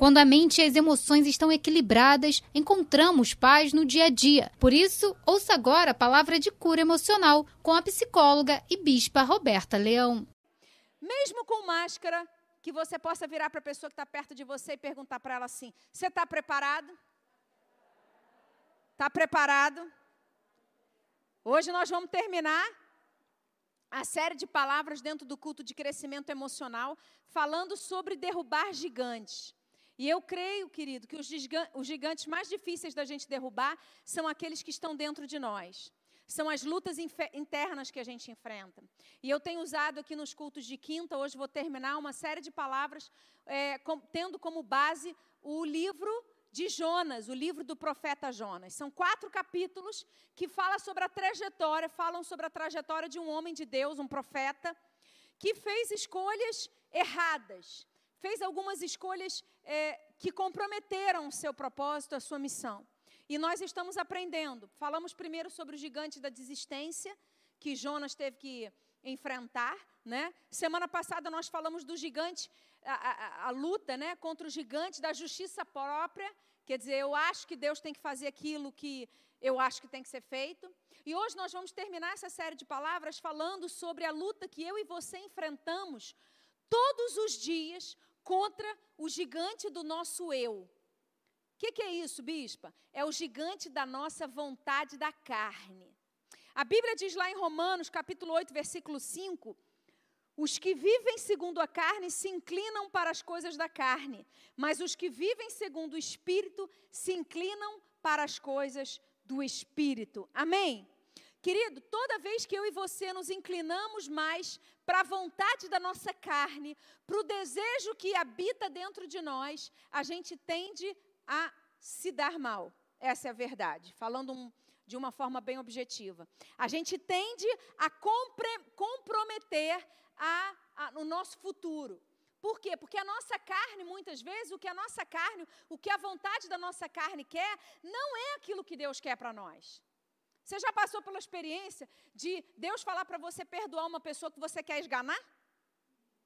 Quando a mente e as emoções estão equilibradas, encontramos paz no dia a dia. Por isso, ouça agora a palavra de cura emocional com a psicóloga e bispa Roberta Leão. Mesmo com máscara, que você possa virar para a pessoa que está perto de você e perguntar para ela assim: Você está preparado? Está preparado? Hoje nós vamos terminar a série de palavras dentro do culto de crescimento emocional, falando sobre derrubar gigantes. E eu creio, querido, que os gigantes mais difíceis da gente derrubar são aqueles que estão dentro de nós. São as lutas internas que a gente enfrenta. E eu tenho usado aqui nos cultos de quinta, hoje vou terminar uma série de palavras, é, com, tendo como base o livro de Jonas, o livro do profeta Jonas. São quatro capítulos que falam sobre a trajetória, falam sobre a trajetória de um homem de Deus, um profeta, que fez escolhas erradas, fez algumas escolhas é, que comprometeram o seu propósito, a sua missão. E nós estamos aprendendo. Falamos primeiro sobre o gigante da desistência, que Jonas teve que enfrentar. Né? Semana passada nós falamos do gigante, a, a, a luta né, contra o gigante da justiça própria. Quer dizer, eu acho que Deus tem que fazer aquilo que eu acho que tem que ser feito. E hoje nós vamos terminar essa série de palavras falando sobre a luta que eu e você enfrentamos todos os dias contra o gigante do nosso eu. O que, que é isso, bispa? É o gigante da nossa vontade da carne. A Bíblia diz lá em Romanos, capítulo 8, versículo 5, os que vivem segundo a carne se inclinam para as coisas da carne, mas os que vivem segundo o Espírito se inclinam para as coisas do Espírito. Amém? Querido, toda vez que eu e você nos inclinamos mais para a vontade da nossa carne, para o desejo que habita dentro de nós, a gente tende a se dar mal. Essa é a verdade, falando um, de uma forma bem objetiva. A gente tende a compre, comprometer a, a, o nosso futuro. Por quê? Porque a nossa carne, muitas vezes, o que a nossa carne, o que a vontade da nossa carne quer, não é aquilo que Deus quer para nós. Você já passou pela experiência de Deus falar para você perdoar uma pessoa que você quer esganar?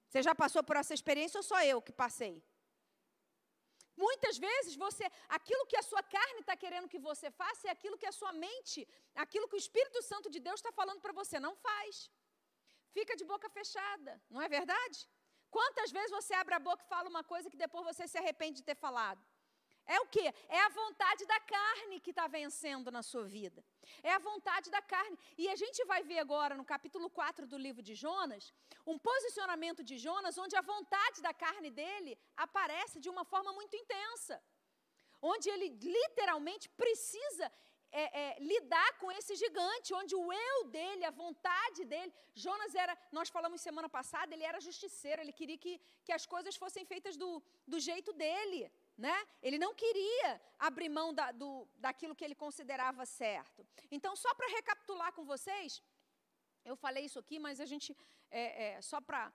Você já passou por essa experiência ou só eu que passei? Muitas vezes você, aquilo que a sua carne está querendo que você faça é aquilo que a sua mente, aquilo que o Espírito Santo de Deus está falando para você, não faz. Fica de boca fechada, não é verdade? Quantas vezes você abre a boca e fala uma coisa que depois você se arrepende de ter falado? É o que? É a vontade da carne que está vencendo na sua vida. É a vontade da carne. E a gente vai ver agora, no capítulo 4 do livro de Jonas, um posicionamento de Jonas onde a vontade da carne dele aparece de uma forma muito intensa. Onde ele literalmente precisa é, é, lidar com esse gigante, onde o eu dele, a vontade dele. Jonas era, nós falamos semana passada, ele era justiceiro, ele queria que, que as coisas fossem feitas do, do jeito dele. Né? Ele não queria abrir mão da, do, daquilo que ele considerava certo. Então, só para recapitular com vocês, eu falei isso aqui, mas a gente, é, é, só para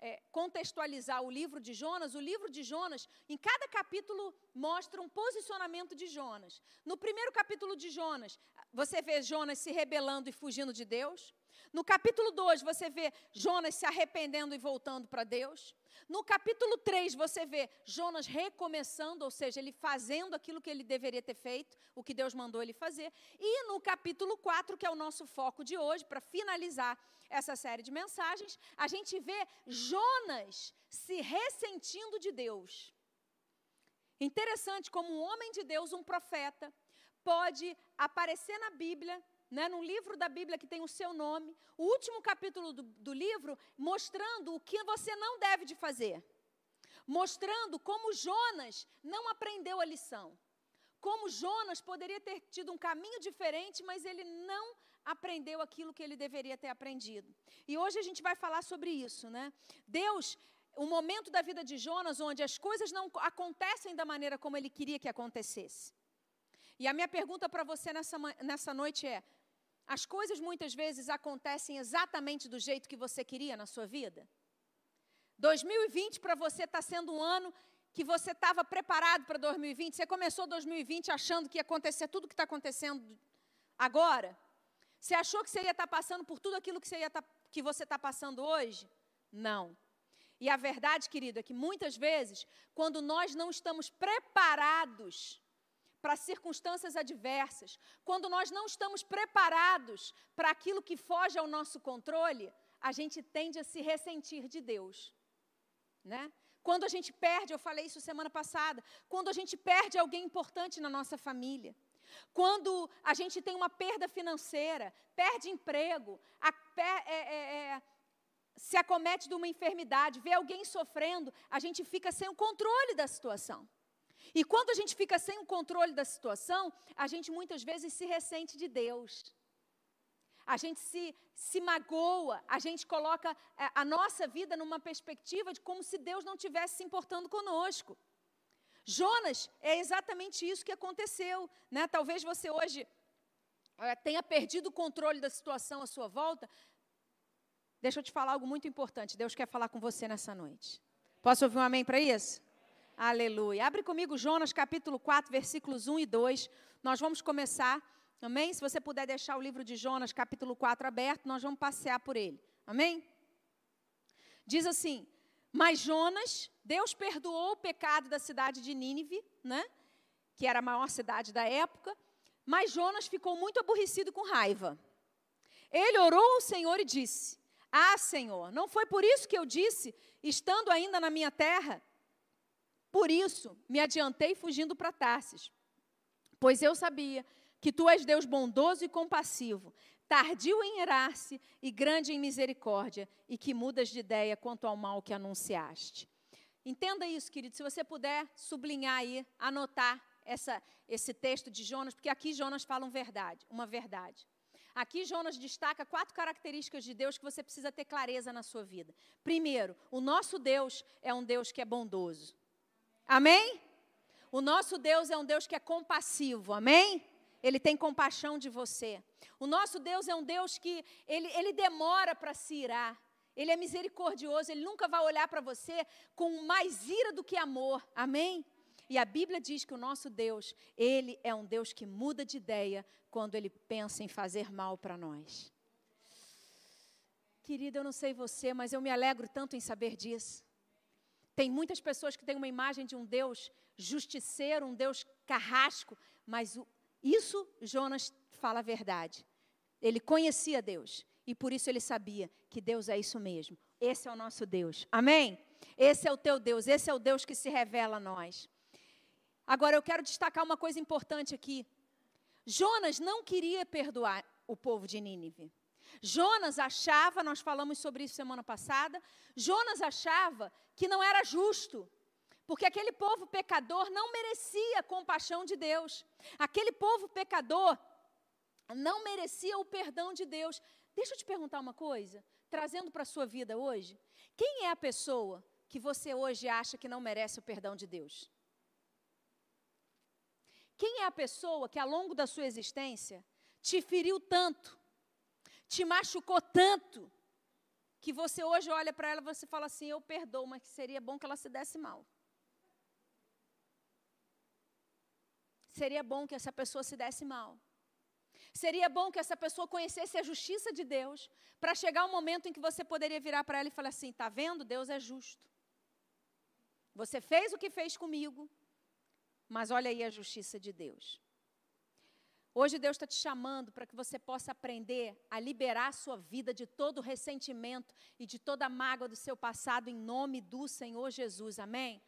é, contextualizar o livro de Jonas, o livro de Jonas, em cada capítulo mostra um posicionamento de Jonas. No primeiro capítulo de Jonas, você vê Jonas se rebelando e fugindo de Deus. No capítulo 2, você vê Jonas se arrependendo e voltando para Deus. No capítulo 3, você vê Jonas recomeçando, ou seja, ele fazendo aquilo que ele deveria ter feito, o que Deus mandou ele fazer. E no capítulo 4, que é o nosso foco de hoje, para finalizar essa série de mensagens, a gente vê Jonas se ressentindo de Deus. Interessante como um homem de Deus, um profeta, pode aparecer na Bíblia né, num livro da Bíblia que tem o seu nome, o último capítulo do, do livro, mostrando o que você não deve de fazer. Mostrando como Jonas não aprendeu a lição. Como Jonas poderia ter tido um caminho diferente, mas ele não aprendeu aquilo que ele deveria ter aprendido. E hoje a gente vai falar sobre isso, né? Deus, o momento da vida de Jonas onde as coisas não acontecem da maneira como ele queria que acontecesse. E a minha pergunta para você nessa, nessa noite é: as coisas muitas vezes acontecem exatamente do jeito que você queria na sua vida? 2020 para você está sendo um ano que você estava preparado para 2020. Você começou 2020 achando que ia acontecer tudo o que está acontecendo agora? Você achou que você ia estar tá passando por tudo aquilo que você, tá, que você está passando hoje? Não. E a verdade, querido, é que muitas vezes, quando nós não estamos preparados para circunstâncias adversas, quando nós não estamos preparados para aquilo que foge ao nosso controle, a gente tende a se ressentir de Deus, né? Quando a gente perde, eu falei isso semana passada, quando a gente perde alguém importante na nossa família, quando a gente tem uma perda financeira, perde emprego, a, é, é, é, se acomete de uma enfermidade, vê alguém sofrendo, a gente fica sem o controle da situação. E quando a gente fica sem o controle da situação, a gente muitas vezes se ressente de Deus. A gente se, se magoa, a gente coloca a, a nossa vida numa perspectiva de como se Deus não tivesse se importando conosco. Jonas é exatamente isso que aconteceu. Né? Talvez você hoje é, tenha perdido o controle da situação à sua volta, Deixa eu te falar algo muito importante. Deus quer falar com você nessa noite. Posso ouvir um amém para isso? Aleluia. Abre comigo Jonas capítulo 4, versículos 1 e 2. Nós vamos começar. Amém? Se você puder deixar o livro de Jonas, capítulo 4, aberto, nós vamos passear por ele. Amém? Diz assim: Mas Jonas, Deus perdoou o pecado da cidade de Nínive, né? Que era a maior cidade da época. Mas Jonas ficou muito aborrecido com raiva. Ele orou ao Senhor e disse: ah, Senhor, não foi por isso que eu disse, estando ainda na minha terra? Por isso me adiantei fugindo para Tarsis, pois eu sabia que tu és Deus bondoso e compassivo, tardio em irar-se e grande em misericórdia, e que mudas de ideia quanto ao mal que anunciaste. Entenda isso, querido, se você puder sublinhar aí, anotar essa, esse texto de Jonas, porque aqui Jonas fala verdade, uma verdade. Aqui Jonas destaca quatro características de Deus que você precisa ter clareza na sua vida. Primeiro, o nosso Deus é um Deus que é bondoso. Amém? O nosso Deus é um Deus que é compassivo. Amém? Ele tem compaixão de você. O nosso Deus é um Deus que ele, ele demora para se irar. Ele é misericordioso, ele nunca vai olhar para você com mais ira do que amor. Amém? E a Bíblia diz que o nosso Deus, ele é um Deus que muda de ideia quando ele pensa em fazer mal para nós. Querida, eu não sei você, mas eu me alegro tanto em saber disso. Tem muitas pessoas que têm uma imagem de um Deus justiceiro, um Deus carrasco, mas o, isso Jonas fala a verdade. Ele conhecia Deus e por isso ele sabia que Deus é isso mesmo. Esse é o nosso Deus. Amém? Esse é o teu Deus, esse é o Deus que se revela a nós. Agora eu quero destacar uma coisa importante aqui. Jonas não queria perdoar o povo de Nínive. Jonas achava, nós falamos sobre isso semana passada, Jonas achava que não era justo, porque aquele povo pecador não merecia a compaixão de Deus. Aquele povo pecador não merecia o perdão de Deus. Deixa eu te perguntar uma coisa, trazendo para a sua vida hoje. Quem é a pessoa que você hoje acha que não merece o perdão de Deus? Quem é a pessoa que ao longo da sua existência te feriu tanto, te machucou tanto, que você hoje olha para ela e você fala assim: Eu perdoo, mas seria bom que ela se desse mal. Seria bom que essa pessoa se desse mal. Seria bom que essa pessoa conhecesse a justiça de Deus, para chegar um momento em que você poderia virar para ela e falar assim: Está vendo? Deus é justo. Você fez o que fez comigo, mas olha aí a justiça de Deus. Hoje Deus está te chamando para que você possa aprender a liberar a sua vida de todo o ressentimento e de toda a mágoa do seu passado em nome do Senhor Jesus. Amém?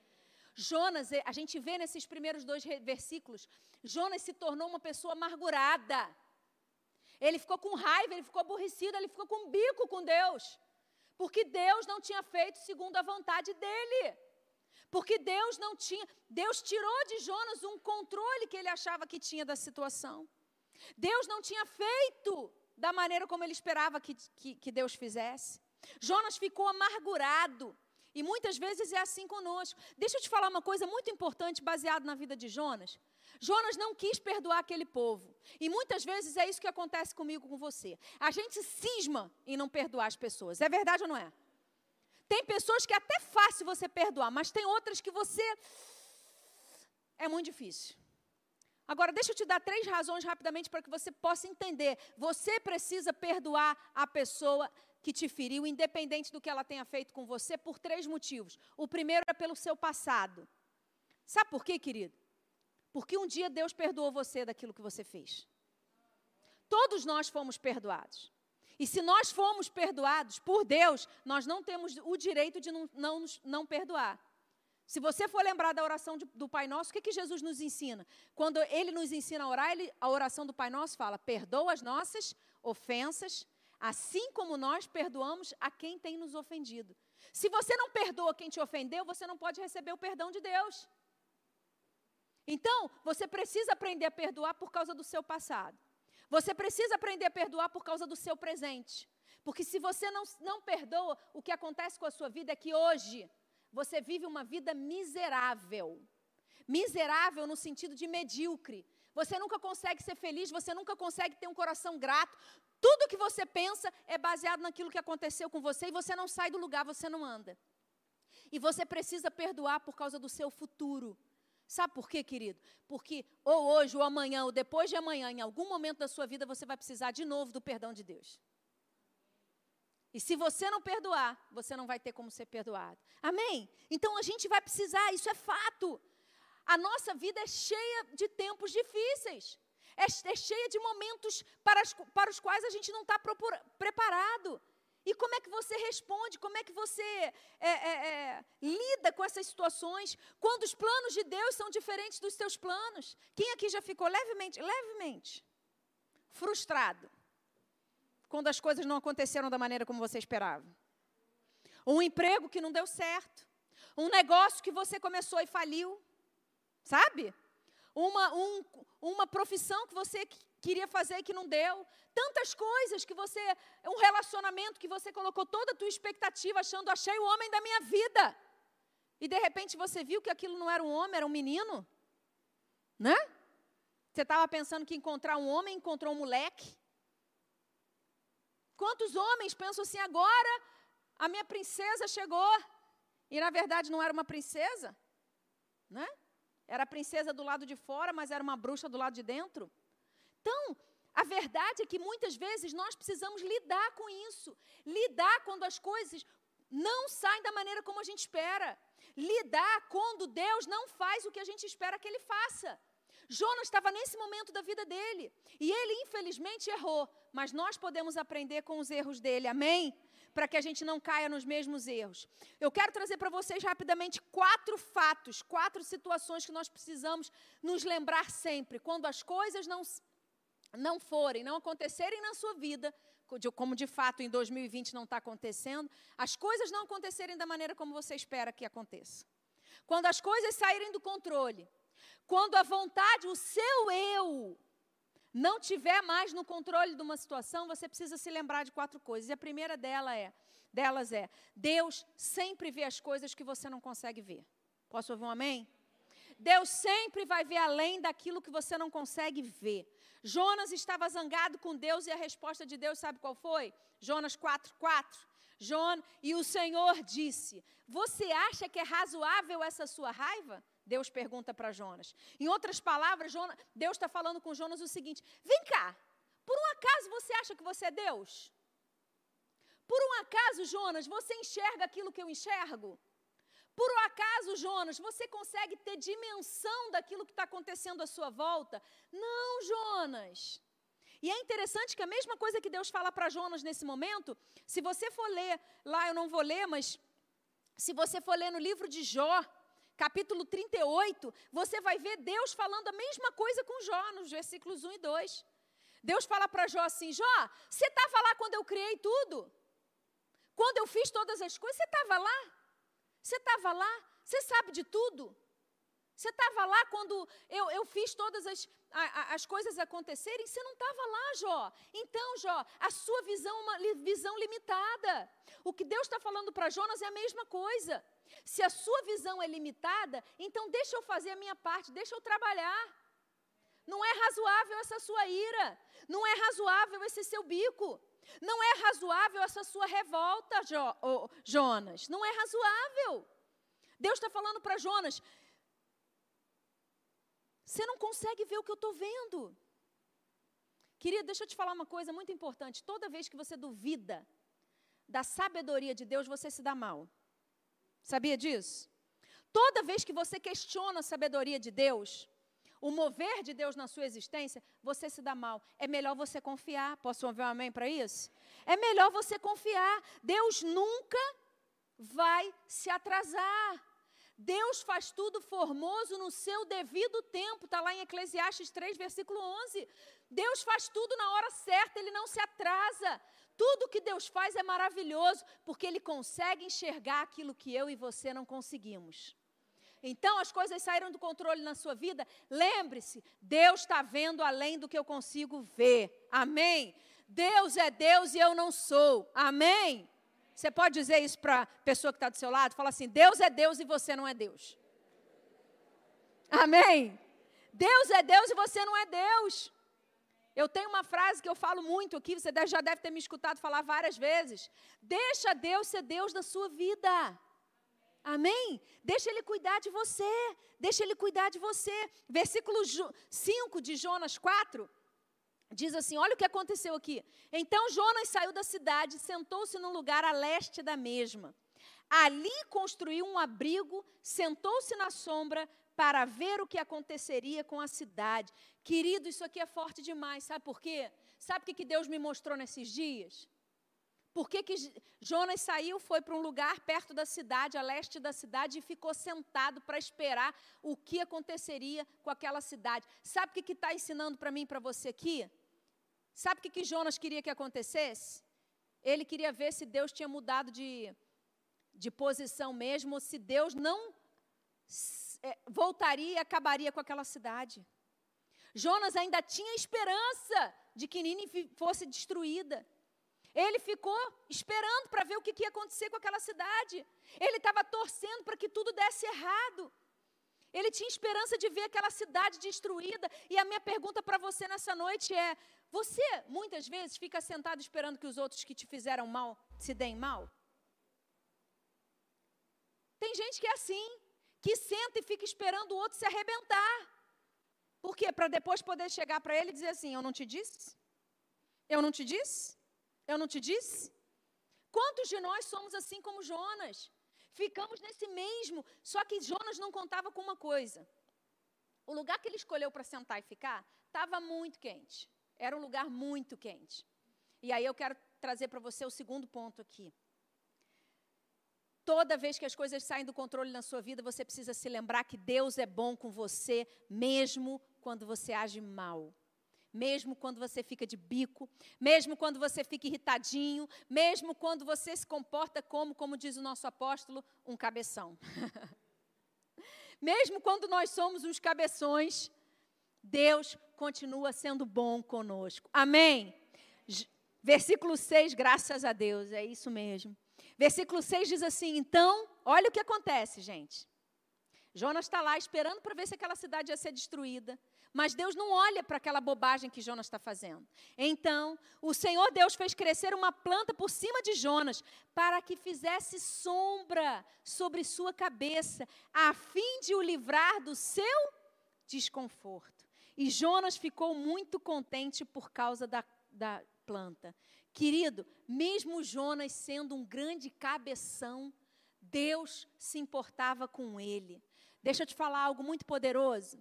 Jonas, eh, a gente vê nesses primeiros dois versículos, Jonas se tornou uma pessoa amargurada. Ele ficou com raiva, ele ficou aborrecido, ele ficou com bico com Deus. Porque Deus não tinha feito segundo a vontade dele. Porque Deus não tinha, Deus tirou de Jonas um controle que ele achava que tinha da situação. Deus não tinha feito da maneira como ele esperava que, que, que Deus fizesse. Jonas ficou amargurado. E muitas vezes é assim conosco. Deixa eu te falar uma coisa muito importante baseado na vida de Jonas. Jonas não quis perdoar aquele povo. E muitas vezes é isso que acontece comigo com você. A gente cisma em não perdoar as pessoas. É verdade ou não é? Tem pessoas que é até fácil você perdoar, mas tem outras que você é muito difícil. Agora, deixa eu te dar três razões rapidamente para que você possa entender. Você precisa perdoar a pessoa que te feriu, independente do que ela tenha feito com você, por três motivos. O primeiro é pelo seu passado. Sabe por quê, querido? Porque um dia Deus perdoou você daquilo que você fez. Todos nós fomos perdoados. E se nós fomos perdoados por Deus, nós não temos o direito de não, não, não perdoar. Se você for lembrar da oração de, do Pai Nosso, o que, que Jesus nos ensina? Quando Ele nos ensina a orar, ele, a oração do Pai Nosso fala: perdoa as nossas ofensas, assim como nós perdoamos a quem tem nos ofendido. Se você não perdoa quem te ofendeu, você não pode receber o perdão de Deus. Então, você precisa aprender a perdoar por causa do seu passado. Você precisa aprender a perdoar por causa do seu presente. Porque se você não, não perdoa, o que acontece com a sua vida é que hoje você vive uma vida miserável. Miserável no sentido de medíocre. Você nunca consegue ser feliz, você nunca consegue ter um coração grato. Tudo que você pensa é baseado naquilo que aconteceu com você e você não sai do lugar, você não anda. E você precisa perdoar por causa do seu futuro. Sabe por quê, querido? Porque ou hoje, ou amanhã, ou depois de amanhã, em algum momento da sua vida, você vai precisar de novo do perdão de Deus. E se você não perdoar, você não vai ter como ser perdoado. Amém? Então a gente vai precisar, isso é fato. A nossa vida é cheia de tempos difíceis. É, é cheia de momentos para, as, para os quais a gente não está preparado. E como é que você responde? Como é que você é, é, é, lida com essas situações? Quando os planos de Deus são diferentes dos seus planos? Quem aqui já ficou levemente, levemente frustrado quando as coisas não aconteceram da maneira como você esperava? Um emprego que não deu certo, um negócio que você começou e faliu, sabe? Uma, um, uma profissão que você queria fazer e que não deu. Tantas coisas que você. Um relacionamento que você colocou toda a tua expectativa, achando, achei o homem da minha vida. E de repente você viu que aquilo não era um homem, era um menino. Né? Você estava pensando que encontrar um homem, encontrou um moleque. Quantos homens pensam assim, agora a minha princesa chegou. E na verdade não era uma princesa, né? Era a princesa do lado de fora, mas era uma bruxa do lado de dentro. Então, a verdade é que muitas vezes nós precisamos lidar com isso. Lidar quando as coisas não saem da maneira como a gente espera. Lidar quando Deus não faz o que a gente espera que ele faça. Jonas estava nesse momento da vida dele. E ele, infelizmente, errou. Mas nós podemos aprender com os erros dele. Amém? Para que a gente não caia nos mesmos erros. Eu quero trazer para vocês rapidamente quatro fatos, quatro situações que nós precisamos nos lembrar sempre. Quando as coisas não não forem, não acontecerem na sua vida, como de fato em 2020 não está acontecendo, as coisas não acontecerem da maneira como você espera que aconteça. Quando as coisas saírem do controle, quando a vontade, o seu eu, não tiver mais no controle de uma situação, você precisa se lembrar de quatro coisas. E a primeira dela é, delas é: Deus sempre vê as coisas que você não consegue ver. Posso ouvir um amém? Deus sempre vai ver além daquilo que você não consegue ver. Jonas estava zangado com Deus e a resposta de Deus, sabe qual foi? Jonas 4:4. Jonas, e o Senhor disse: Você acha que é razoável essa sua raiva? Deus pergunta para Jonas. Em outras palavras, Jonas, Deus está falando com Jonas o seguinte: Vem cá, por um acaso você acha que você é Deus? Por um acaso, Jonas, você enxerga aquilo que eu enxergo? Por um acaso, Jonas, você consegue ter dimensão daquilo que está acontecendo à sua volta? Não, Jonas. E é interessante que a mesma coisa que Deus fala para Jonas nesse momento, se você for ler, lá eu não vou ler, mas se você for ler no livro de Jó, capítulo 38, você vai ver Deus falando a mesma coisa com Jó, nos versículos 1 e 2. Deus fala para Jó assim: Jó, você estava lá quando eu criei tudo? Quando eu fiz todas as coisas, você estava lá? Você estava lá? Você sabe de tudo? Você estava lá quando eu, eu fiz todas as, a, as coisas acontecerem? Você não estava lá, Jó. Então, Jó, a sua visão é uma visão limitada. O que Deus está falando para Jonas é a mesma coisa. Se a sua visão é limitada, então deixa eu fazer a minha parte, deixa eu trabalhar. Não é razoável essa sua ira. Não é razoável esse seu bico. Não é razoável essa sua revolta, jo, oh, Jonas. Não é razoável. Deus está falando para Jonas: Você não consegue ver o que eu estou vendo. Querido, deixa eu te falar uma coisa muito importante. Toda vez que você duvida da sabedoria de Deus, você se dá mal. Sabia disso? Toda vez que você questiona a sabedoria de Deus, o mover de Deus na sua existência, você se dá mal. É melhor você confiar. Posso ouvir um amém para isso? É melhor você confiar. Deus nunca vai se atrasar. Deus faz tudo formoso no seu devido tempo. Está lá em Eclesiastes 3, versículo 11. Deus faz tudo na hora certa, ele não se atrasa. Tudo que Deus faz é maravilhoso, porque ele consegue enxergar aquilo que eu e você não conseguimos. Então as coisas saíram do controle na sua vida. Lembre-se, Deus está vendo além do que eu consigo ver. Amém? Deus é Deus e eu não sou. Amém? Você pode dizer isso para a pessoa que está do seu lado? Fala assim: Deus é Deus e você não é Deus. Amém? Deus é Deus e você não é Deus. Eu tenho uma frase que eu falo muito aqui, você já deve ter me escutado falar várias vezes. Deixa Deus ser Deus da sua vida. Amém? Deixa Ele cuidar de você. Deixa Ele cuidar de você. Versículo 5 de Jonas 4 diz assim: Olha o que aconteceu aqui. Então Jonas saiu da cidade, sentou-se num lugar a leste da mesma. Ali construiu um abrigo, sentou-se na sombra para ver o que aconteceria com a cidade. Querido, isso aqui é forte demais, sabe por quê? Sabe o que Deus me mostrou nesses dias? Por que, que Jonas saiu, foi para um lugar perto da cidade, a leste da cidade, e ficou sentado para esperar o que aconteceria com aquela cidade? Sabe o que está ensinando para mim e para você aqui? Sabe o que, que Jonas queria que acontecesse? Ele queria ver se Deus tinha mudado de, de posição mesmo, ou se Deus não é, voltaria e acabaria com aquela cidade. Jonas ainda tinha esperança de que Nínive fosse destruída. Ele ficou esperando para ver o que, que ia acontecer com aquela cidade. Ele estava torcendo para que tudo desse errado. Ele tinha esperança de ver aquela cidade destruída. E a minha pergunta para você nessa noite é: você muitas vezes fica sentado esperando que os outros que te fizeram mal se deem mal? Tem gente que é assim, que senta e fica esperando o outro se arrebentar. Por quê? Para depois poder chegar para ele e dizer assim: Eu não te disse? Eu não te disse? Eu não te disse? Quantos de nós somos assim como Jonas? Ficamos nesse mesmo, só que Jonas não contava com uma coisa. O lugar que ele escolheu para sentar e ficar estava muito quente. Era um lugar muito quente. E aí eu quero trazer para você o segundo ponto aqui. Toda vez que as coisas saem do controle na sua vida, você precisa se lembrar que Deus é bom com você, mesmo quando você age mal mesmo quando você fica de bico, mesmo quando você fica irritadinho, mesmo quando você se comporta como, como diz o nosso apóstolo, um cabeção. mesmo quando nós somos uns cabeções, Deus continua sendo bom conosco. Amém? Versículo 6, graças a Deus, é isso mesmo. Versículo 6 diz assim: então, olha o que acontece, gente. Jonas está lá esperando para ver se aquela cidade ia ser destruída. Mas Deus não olha para aquela bobagem que Jonas está fazendo. Então, o Senhor Deus fez crescer uma planta por cima de Jonas, para que fizesse sombra sobre sua cabeça, a fim de o livrar do seu desconforto. E Jonas ficou muito contente por causa da, da planta. Querido, mesmo Jonas sendo um grande cabeção, Deus se importava com ele. Deixa eu te falar algo muito poderoso.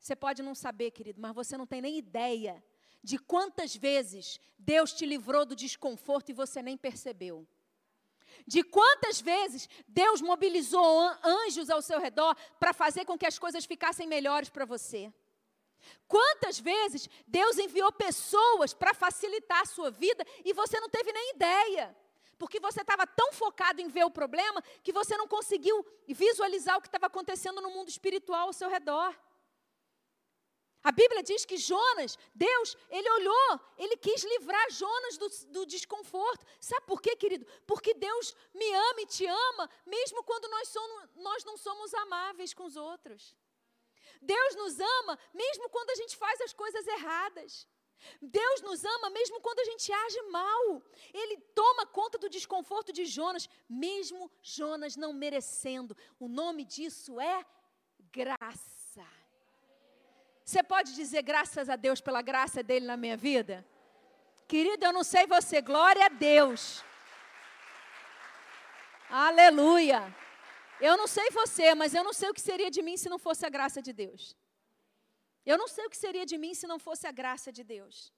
Você pode não saber, querido, mas você não tem nem ideia de quantas vezes Deus te livrou do desconforto e você nem percebeu. De quantas vezes Deus mobilizou anjos ao seu redor para fazer com que as coisas ficassem melhores para você. Quantas vezes Deus enviou pessoas para facilitar a sua vida e você não teve nem ideia. Porque você estava tão focado em ver o problema que você não conseguiu visualizar o que estava acontecendo no mundo espiritual ao seu redor. A Bíblia diz que Jonas, Deus, ele olhou, ele quis livrar Jonas do, do, desconforto. Sabe por quê, querido? Porque Deus me ama e te ama, mesmo quando nós, somos, nós não somos amáveis com os outros. Deus nos ama, mesmo quando a gente faz as coisas erradas. Deus nos ama mesmo quando a gente age mal. Ele toma conta do desconforto de Jonas, mesmo Jonas não merecendo. O nome disso é graça. Você pode dizer graças a Deus pela graça dele na minha vida? Querido, eu não sei você, glória a Deus. Aleluia. Eu não sei você, mas eu não sei o que seria de mim se não fosse a graça de Deus. Eu não sei o que seria de mim se não fosse a graça de Deus.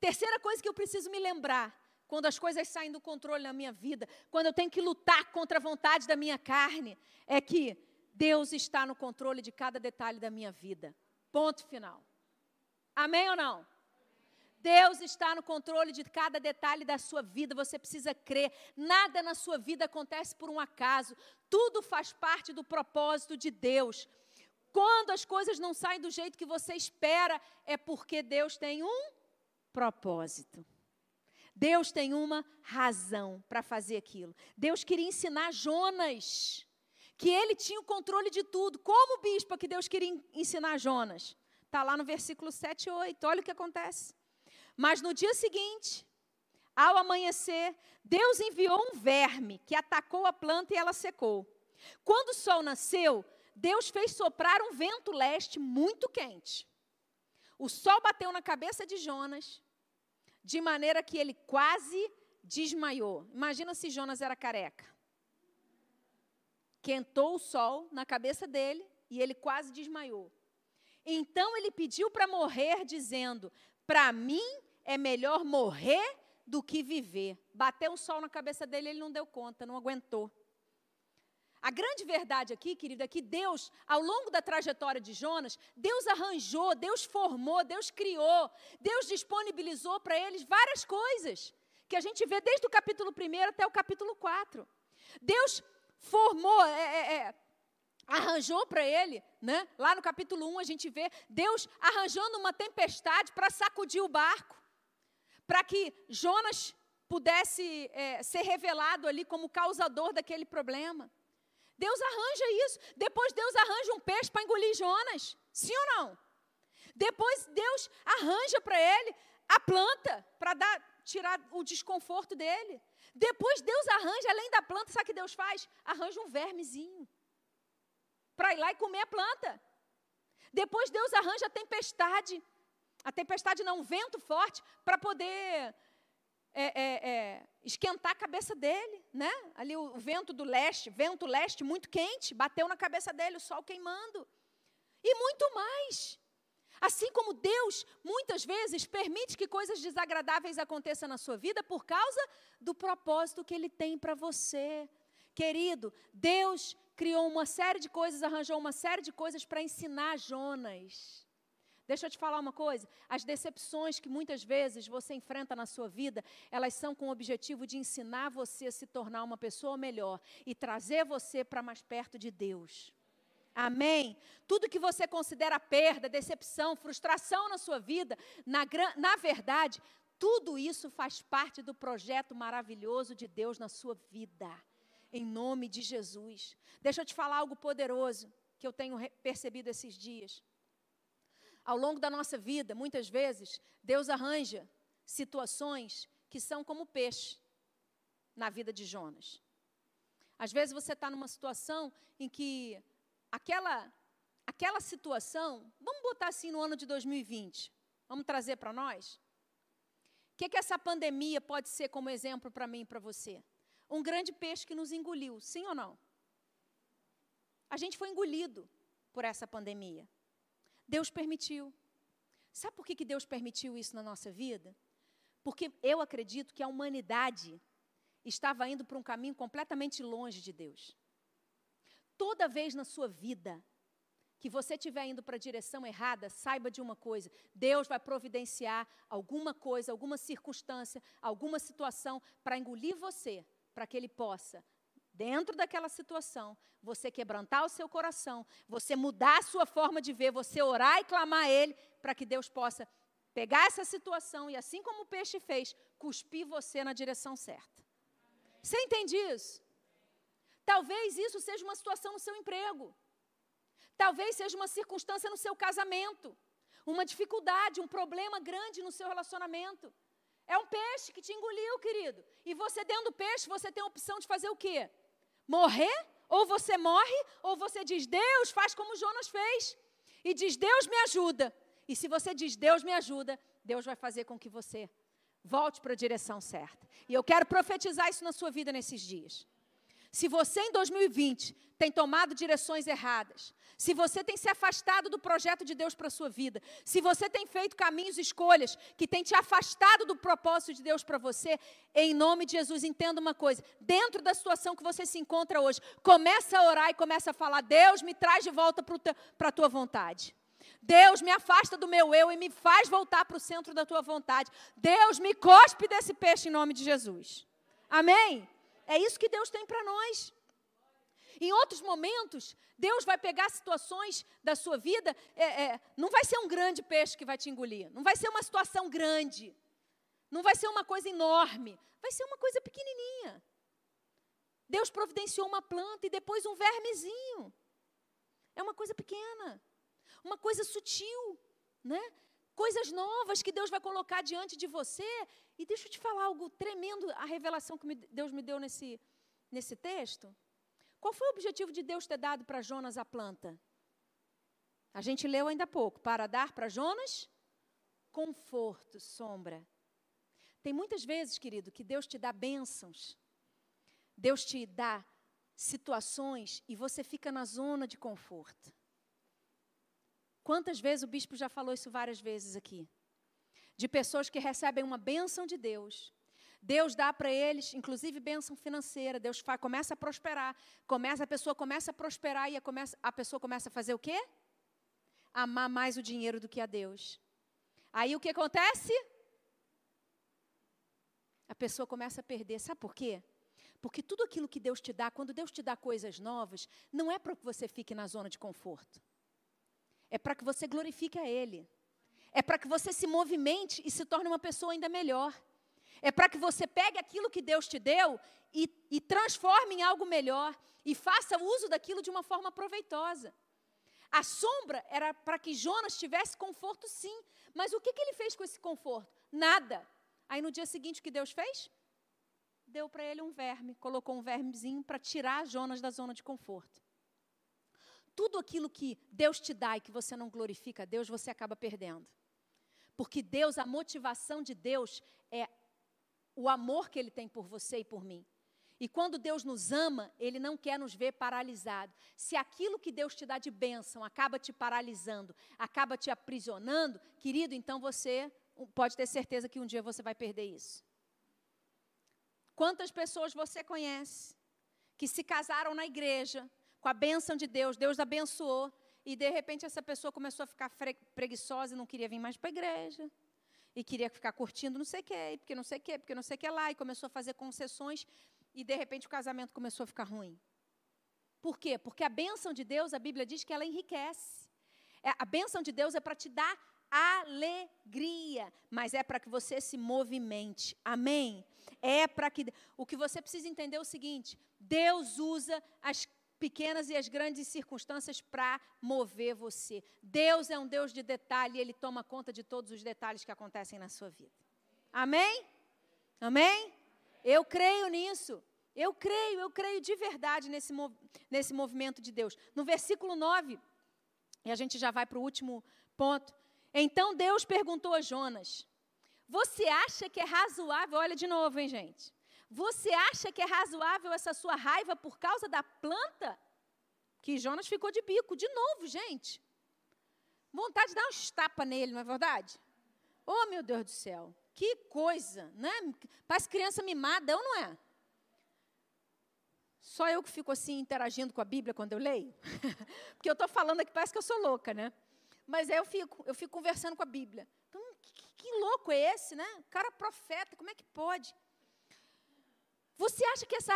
Terceira coisa que eu preciso me lembrar, quando as coisas saem do controle na minha vida, quando eu tenho que lutar contra a vontade da minha carne, é que Deus está no controle de cada detalhe da minha vida. Ponto final. Amém ou não? Deus está no controle de cada detalhe da sua vida, você precisa crer. Nada na sua vida acontece por um acaso, tudo faz parte do propósito de Deus. Quando as coisas não saem do jeito que você espera, é porque Deus tem um propósito. Deus tem uma razão para fazer aquilo. Deus queria ensinar Jonas que ele tinha o controle de tudo. Como bispo que Deus queria ensinar Jonas? Está lá no versículo 7 e 8. Olha o que acontece. Mas no dia seguinte, ao amanhecer, Deus enviou um verme que atacou a planta e ela secou. Quando o sol nasceu, Deus fez soprar um vento leste muito quente. O sol bateu na cabeça de Jonas, de maneira que ele quase desmaiou. Imagina se Jonas era careca. Quentou o sol na cabeça dele e ele quase desmaiou. Então ele pediu para morrer, dizendo: Para mim é melhor morrer do que viver. Bateu o sol na cabeça dele, ele não deu conta, não aguentou. A grande verdade aqui, querido, é que Deus, ao longo da trajetória de Jonas, Deus arranjou, Deus formou, Deus criou, Deus disponibilizou para eles várias coisas, que a gente vê desde o capítulo 1 até o capítulo 4. Deus formou, é, é, é, arranjou para ele, né? lá no capítulo 1 a gente vê Deus arranjando uma tempestade para sacudir o barco para que Jonas pudesse é, ser revelado ali como causador daquele problema. Deus arranja isso. Depois Deus arranja um peixe para engolir Jonas. Sim ou não? Depois Deus arranja para ele a planta para dar tirar o desconforto dele. Depois Deus arranja, além da planta, sabe o que Deus faz? Arranja um vermezinho para ir lá e comer a planta. Depois Deus arranja a tempestade a tempestade não, um vento forte, para poder é, é, é, esquentar a cabeça dele, né? Ali o, o, vento do leste, vento leste muito quente, bateu na cabeça dele, o sol queimando. E muito mais. Assim como Deus, muitas vezes, permite que coisas desagradáveis aconteçam na sua vida por causa do propósito que Ele tem para você. Querido, Deus criou uma série de coisas, arranjou uma série de coisas para ensinar Jonas. Deixa eu te falar uma coisa: as decepções que muitas vezes você enfrenta na sua vida, elas são com o objetivo de ensinar você a se tornar uma pessoa melhor e trazer você para mais perto de Deus. Amém? Tudo que você considera perda, decepção, frustração na sua vida, na, na verdade, tudo isso faz parte do projeto maravilhoso de Deus na sua vida. Em nome de Jesus. Deixa eu te falar algo poderoso que eu tenho percebido esses dias. Ao longo da nossa vida, muitas vezes, Deus arranja situações que são como peixe na vida de Jonas. Às vezes você está numa situação em que aquela, aquela situação, vamos botar assim no ano de 2020, vamos trazer para nós? O que, que essa pandemia pode ser como exemplo para mim e para você? Um grande peixe que nos engoliu, sim ou não? A gente foi engolido por essa pandemia. Deus permitiu. Sabe por que, que Deus permitiu isso na nossa vida? Porque eu acredito que a humanidade estava indo para um caminho completamente longe de Deus. Toda vez na sua vida que você estiver indo para a direção errada, saiba de uma coisa: Deus vai providenciar alguma coisa, alguma circunstância, alguma situação para engolir você, para que Ele possa dentro daquela situação, você quebrantar o seu coração, você mudar a sua forma de ver, você orar e clamar a Ele para que Deus possa pegar essa situação e, assim como o peixe fez, cuspir você na direção certa. Você entende isso? Talvez isso seja uma situação no seu emprego. Talvez seja uma circunstância no seu casamento. Uma dificuldade, um problema grande no seu relacionamento. É um peixe que te engoliu, querido. E você, dentro do peixe, você tem a opção de fazer o quê? Morrer, ou você morre, ou você diz, Deus, faz como Jonas fez. e diz: Deus me ajuda. E se você diz: Deus me ajuda, Deus vai fazer com que você volte para a direção certa. E eu quero profetizar isso na sua vida nesses dias. Se você em 2020 tem tomado direções erradas, se você tem se afastado do projeto de Deus para a sua vida, se você tem feito caminhos e escolhas que têm te afastado do propósito de Deus para você, em nome de Jesus, entenda uma coisa: dentro da situação que você se encontra hoje, começa a orar e começa a falar: Deus, me traz de volta para a tua vontade. Deus, me afasta do meu eu e me faz voltar para o centro da tua vontade. Deus, me cospe desse peixe em nome de Jesus. Amém? É isso que Deus tem para nós. Em outros momentos, Deus vai pegar situações da sua vida, é, é, não vai ser um grande peixe que vai te engolir, não vai ser uma situação grande, não vai ser uma coisa enorme, vai ser uma coisa pequenininha. Deus providenciou uma planta e depois um vermezinho. É uma coisa pequena, uma coisa sutil, né? Coisas novas que Deus vai colocar diante de você. E deixa eu te falar algo tremendo, a revelação que Deus me deu nesse, nesse texto. Qual foi o objetivo de Deus ter dado para Jonas a planta? A gente leu ainda há pouco. Para dar para Jonas conforto, sombra. Tem muitas vezes, querido, que Deus te dá bênçãos. Deus te dá situações e você fica na zona de conforto. Quantas vezes o bispo já falou isso várias vezes aqui? De pessoas que recebem uma bênção de Deus. Deus dá para eles, inclusive bênção financeira. Deus faz, começa a prosperar. Começa, a pessoa começa a prosperar e a, começa, a pessoa começa a fazer o quê? Amar mais o dinheiro do que a Deus. Aí o que acontece? A pessoa começa a perder. Sabe por quê? Porque tudo aquilo que Deus te dá, quando Deus te dá coisas novas, não é para que você fique na zona de conforto é para que você glorifique a Ele. É para que você se movimente e se torne uma pessoa ainda melhor. É para que você pegue aquilo que Deus te deu e, e transforme em algo melhor. E faça uso daquilo de uma forma proveitosa. A sombra era para que Jonas tivesse conforto, sim. Mas o que, que ele fez com esse conforto? Nada. Aí no dia seguinte, o que Deus fez? Deu para ele um verme, colocou um vermezinho para tirar Jonas da zona de conforto tudo aquilo que Deus te dá e que você não glorifica a Deus, você acaba perdendo. Porque Deus, a motivação de Deus é o amor que Ele tem por você e por mim. E quando Deus nos ama, Ele não quer nos ver paralisados. Se aquilo que Deus te dá de bênção acaba te paralisando, acaba te aprisionando, querido, então você pode ter certeza que um dia você vai perder isso. Quantas pessoas você conhece que se casaram na igreja, com a bênção de Deus, Deus abençoou, e de repente essa pessoa começou a ficar preguiçosa e não queria vir mais para a igreja. E queria ficar curtindo não sei o quê, porque não sei o quê, porque não sei o que lá, e começou a fazer concessões, e de repente o casamento começou a ficar ruim. Por quê? Porque a bênção de Deus, a Bíblia diz que ela enriquece. É, a bênção de Deus é para te dar alegria, mas é para que você se movimente. Amém? É para que. O que você precisa entender é o seguinte: Deus usa as pequenas e as grandes circunstâncias para mover você. Deus é um Deus de detalhe e Ele toma conta de todos os detalhes que acontecem na sua vida. Amém? Amém? Eu creio nisso. Eu creio, eu creio de verdade nesse, nesse movimento de Deus. No versículo 9, e a gente já vai para o último ponto. Então Deus perguntou a Jonas: Você acha que é razoável? Olha de novo, hein, gente. Você acha que é razoável essa sua raiva por causa da planta? Que Jonas ficou de bico, de novo, gente. Vontade de dar uns tapas nele, não é verdade? Oh, meu Deus do céu. Que coisa, né? Parece criança mimada, ou não é? Só eu que fico assim interagindo com a Bíblia quando eu leio? Porque eu estou falando aqui, parece que eu sou louca, né? Mas aí eu fico, eu fico conversando com a Bíblia. Então, que, que louco é esse, né? O cara profeta, como é que pode? Você acha que essa,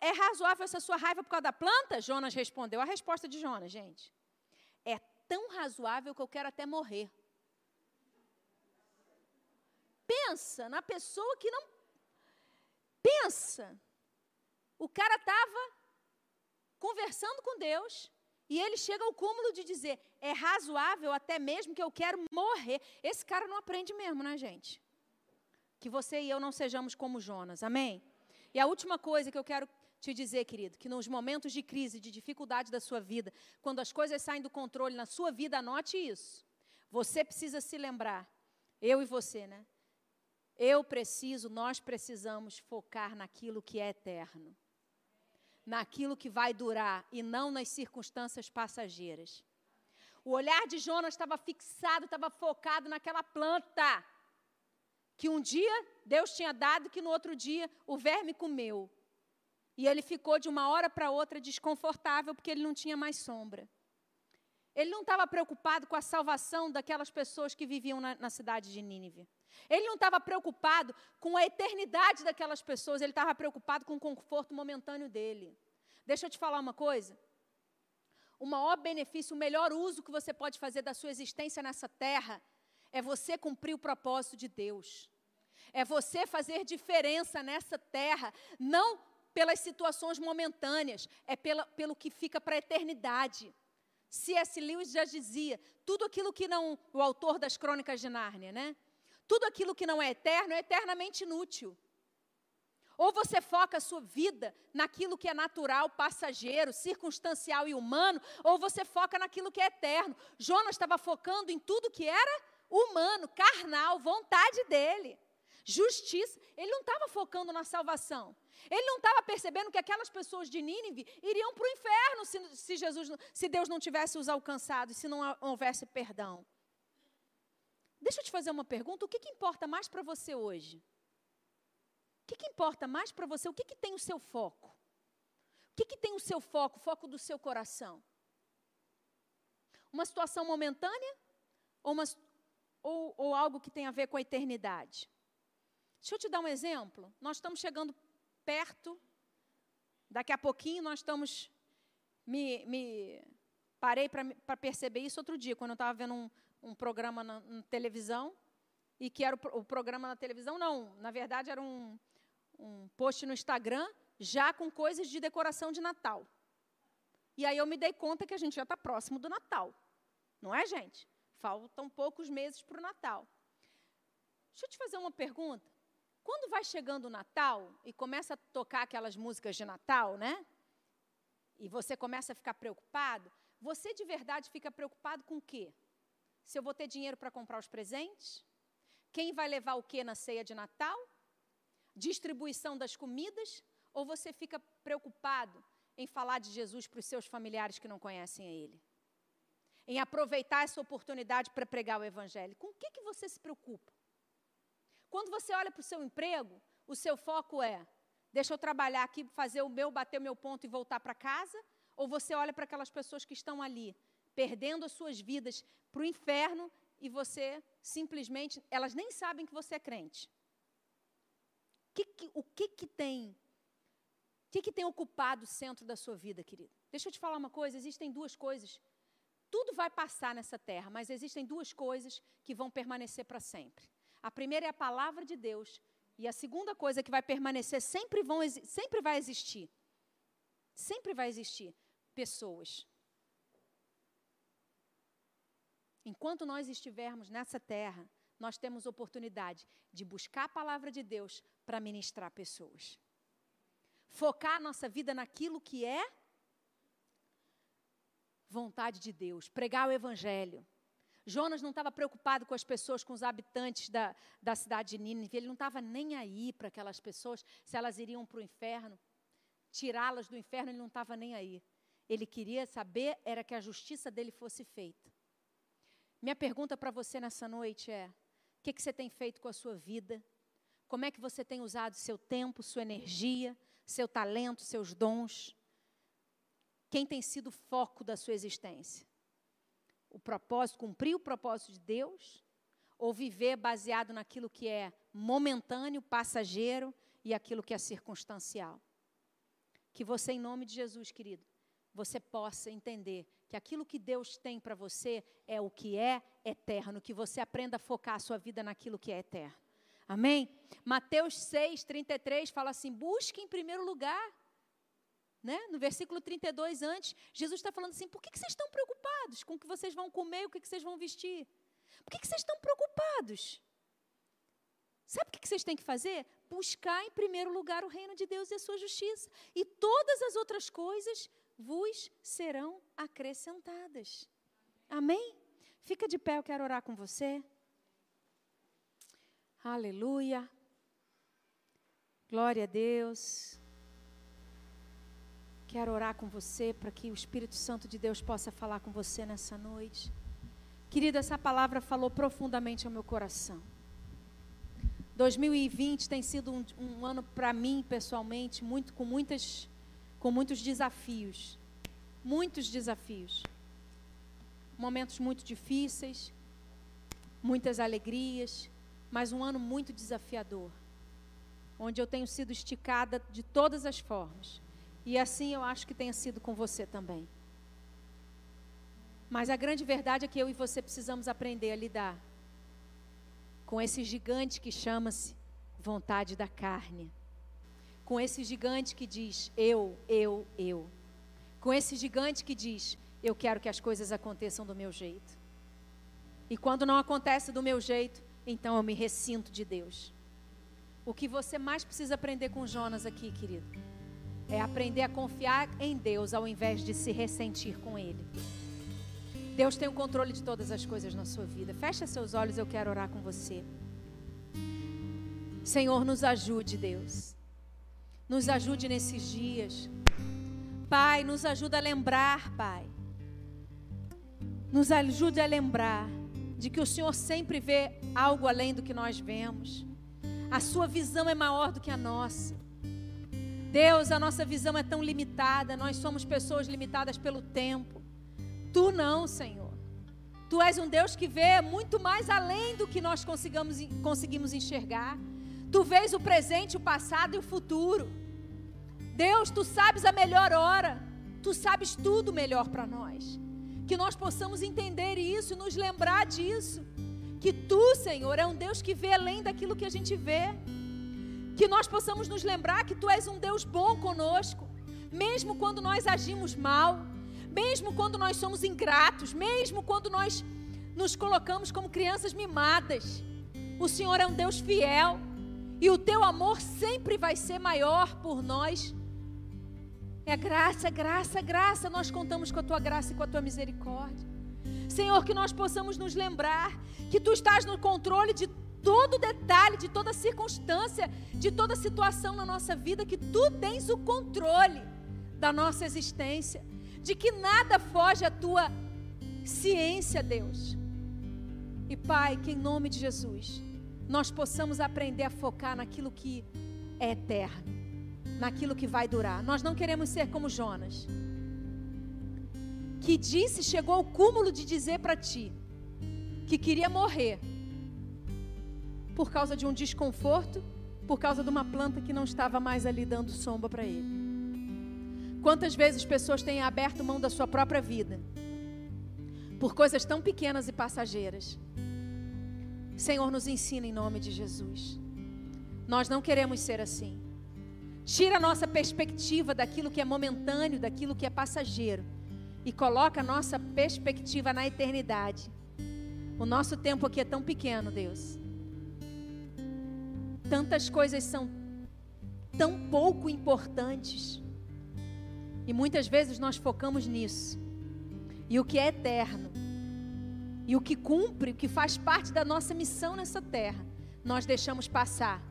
é razoável essa sua raiva por causa da planta? Jonas respondeu. A resposta de Jonas, gente. É tão razoável que eu quero até morrer. Pensa na pessoa que não. Pensa. O cara estava conversando com Deus e ele chega ao cúmulo de dizer: é razoável até mesmo que eu quero morrer. Esse cara não aprende mesmo, né, gente? Que você e eu não sejamos como Jonas, amém? E a última coisa que eu quero te dizer, querido, que nos momentos de crise, de dificuldade da sua vida, quando as coisas saem do controle na sua vida, anote isso. Você precisa se lembrar, eu e você, né? Eu preciso, nós precisamos focar naquilo que é eterno, naquilo que vai durar e não nas circunstâncias passageiras. O olhar de Jonas estava fixado, estava focado naquela planta que um dia Deus tinha dado, que no outro dia o verme comeu. E ele ficou de uma hora para outra desconfortável porque ele não tinha mais sombra. Ele não estava preocupado com a salvação daquelas pessoas que viviam na, na cidade de Nínive. Ele não estava preocupado com a eternidade daquelas pessoas, ele estava preocupado com o conforto momentâneo dele. Deixa eu te falar uma coisa. O maior benefício, o melhor uso que você pode fazer da sua existência nessa terra é você cumprir o propósito de Deus. É você fazer diferença nessa terra, não pelas situações momentâneas, é pela, pelo que fica para a eternidade. C.S. Lewis já dizia: tudo aquilo que não. O autor das Crônicas de Nárnia, né? Tudo aquilo que não é eterno é eternamente inútil. Ou você foca a sua vida naquilo que é natural, passageiro, circunstancial e humano, ou você foca naquilo que é eterno. Jonas estava focando em tudo que era humano, carnal, vontade dele. Justiça. Ele não estava focando na salvação. Ele não estava percebendo que aquelas pessoas de Nínive iriam para o inferno se, se, Jesus, se Deus não tivesse os alcançado, se não houvesse perdão. Deixa eu te fazer uma pergunta: o que, que importa mais para você hoje? O que, que importa mais para você? O que, que tem o seu foco? O que, que tem o seu foco, o foco do seu coração? Uma situação momentânea ou, uma, ou, ou algo que tem a ver com a eternidade? Deixa eu te dar um exemplo. Nós estamos chegando perto, daqui a pouquinho nós estamos. Me, me parei para perceber isso outro dia, quando eu estava vendo um, um programa na, na, televisão, e que era o, o, programa na televisão, não, na verdade era um, um post no Instagram, já com coisas de decoração de Natal. E aí eu me dei conta que a gente já está próximo do Natal. Não é, gente? Faltam poucos meses para o Natal. Deixa eu te fazer uma pergunta. Quando vai chegando o Natal e começa a tocar aquelas músicas de Natal, né? E você começa a ficar preocupado, você de verdade fica preocupado com o quê? Se eu vou ter dinheiro para comprar os presentes? Quem vai levar o quê na ceia de Natal? Distribuição das comidas? Ou você fica preocupado em falar de Jesus para os seus familiares que não conhecem a Ele? Em aproveitar essa oportunidade para pregar o Evangelho? Com o que, que você se preocupa? Quando você olha para o seu emprego, o seu foco é: deixa eu trabalhar aqui, fazer o meu, bater o meu ponto e voltar para casa? Ou você olha para aquelas pessoas que estão ali, perdendo as suas vidas para o inferno e você simplesmente, elas nem sabem que você é crente? Que, que, o que, que tem? O que, que tem ocupado o centro da sua vida, querido? Deixa eu te falar uma coisa: existem duas coisas. Tudo vai passar nessa terra, mas existem duas coisas que vão permanecer para sempre. A primeira é a palavra de Deus. E a segunda coisa que vai permanecer sempre, vão, sempre vai existir. Sempre vai existir pessoas. Enquanto nós estivermos nessa terra, nós temos oportunidade de buscar a palavra de Deus para ministrar pessoas. Focar a nossa vida naquilo que é vontade de Deus, pregar o evangelho. Jonas não estava preocupado com as pessoas, com os habitantes da, da cidade de Nínive. Ele não estava nem aí para aquelas pessoas, se elas iriam para o inferno. Tirá-las do inferno, ele não estava nem aí. Ele queria saber era que a justiça dele fosse feita. Minha pergunta para você nessa noite é: o que, que você tem feito com a sua vida? Como é que você tem usado seu tempo, sua energia, seu talento, seus dons? Quem tem sido o foco da sua existência? o propósito, cumprir o propósito de Deus, ou viver baseado naquilo que é momentâneo, passageiro e aquilo que é circunstancial. Que você, em nome de Jesus, querido, você possa entender que aquilo que Deus tem para você é o que é eterno, que você aprenda a focar a sua vida naquilo que é eterno. Amém? Mateus 6, 33 fala assim: busque em primeiro lugar né? No versículo 32 antes, Jesus está falando assim: por que, que vocês estão preocupados com o que vocês vão comer, o que, que vocês vão vestir? Por que, que vocês estão preocupados? Sabe o que vocês têm que fazer? Buscar em primeiro lugar o reino de Deus e a sua justiça. E todas as outras coisas vos serão acrescentadas. Amém? Fica de pé, eu quero orar com você. Aleluia. Glória a Deus. Quero orar com você para que o Espírito Santo de Deus possa falar com você nessa noite. Querida, essa palavra falou profundamente ao meu coração. 2020 tem sido um, um ano para mim, pessoalmente, muito com muitas com muitos desafios. Muitos desafios. Momentos muito difíceis, muitas alegrias, mas um ano muito desafiador. Onde eu tenho sido esticada de todas as formas. E assim eu acho que tenha sido com você também. Mas a grande verdade é que eu e você precisamos aprender a lidar com esse gigante que chama-se vontade da carne. Com esse gigante que diz eu, eu, eu. Com esse gigante que diz eu quero que as coisas aconteçam do meu jeito. E quando não acontece do meu jeito, então eu me ressinto de Deus. O que você mais precisa aprender com Jonas aqui, querido, é aprender a confiar em Deus ao invés de se ressentir com Ele. Deus tem o controle de todas as coisas na sua vida. Fecha seus olhos, eu quero orar com você. Senhor, nos ajude, Deus. Nos ajude nesses dias. Pai, nos ajuda a lembrar, Pai. Nos ajude a lembrar de que o Senhor sempre vê algo além do que nós vemos. A sua visão é maior do que a nossa. Deus, a nossa visão é tão limitada, nós somos pessoas limitadas pelo tempo. Tu não, Senhor. Tu és um Deus que vê muito mais além do que nós consigamos, conseguimos enxergar. Tu vês o presente, o passado e o futuro. Deus, tu sabes a melhor hora. Tu sabes tudo melhor para nós. Que nós possamos entender isso e nos lembrar disso. Que tu, Senhor, é um Deus que vê além daquilo que a gente vê. Que nós possamos nos lembrar que tu és um Deus bom conosco, mesmo quando nós agimos mal mesmo quando nós somos ingratos, mesmo quando nós nos colocamos como crianças mimadas. O Senhor é um Deus fiel e o teu amor sempre vai ser maior por nós. É graça, graça, graça. Nós contamos com a tua graça e com a tua misericórdia. Senhor, que nós possamos nos lembrar que tu estás no controle de todo detalhe, de toda circunstância, de toda situação na nossa vida, que tu tens o controle da nossa existência de que nada foge à tua ciência, Deus. E Pai, que em nome de Jesus, nós possamos aprender a focar naquilo que é eterno, naquilo que vai durar. Nós não queremos ser como Jonas, que disse, chegou ao cúmulo de dizer para ti que queria morrer por causa de um desconforto, por causa de uma planta que não estava mais ali dando sombra para ele. Quantas vezes pessoas têm aberto mão da sua própria vida por coisas tão pequenas e passageiras? Senhor, nos ensina em nome de Jesus. Nós não queremos ser assim. Tira a nossa perspectiva daquilo que é momentâneo, daquilo que é passageiro, e coloca a nossa perspectiva na eternidade. O nosso tempo aqui é tão pequeno, Deus. Tantas coisas são tão pouco importantes. E muitas vezes nós focamos nisso. E o que é eterno, e o que cumpre, o que faz parte da nossa missão nessa terra, nós deixamos passar,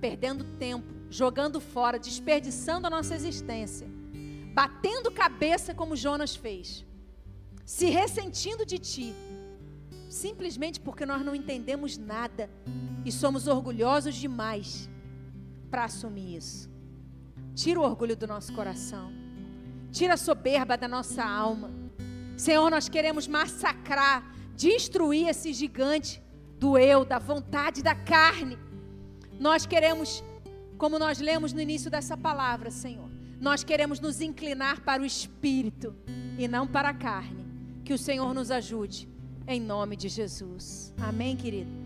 perdendo tempo, jogando fora, desperdiçando a nossa existência, batendo cabeça como Jonas fez, se ressentindo de ti, simplesmente porque nós não entendemos nada e somos orgulhosos demais para assumir isso. Tira o orgulho do nosso coração. Tira a soberba da nossa alma. Senhor, nós queremos massacrar, destruir esse gigante do eu, da vontade, da carne. Nós queremos, como nós lemos no início dessa palavra, Senhor, nós queremos nos inclinar para o espírito e não para a carne. Que o Senhor nos ajude, em nome de Jesus. Amém, querido?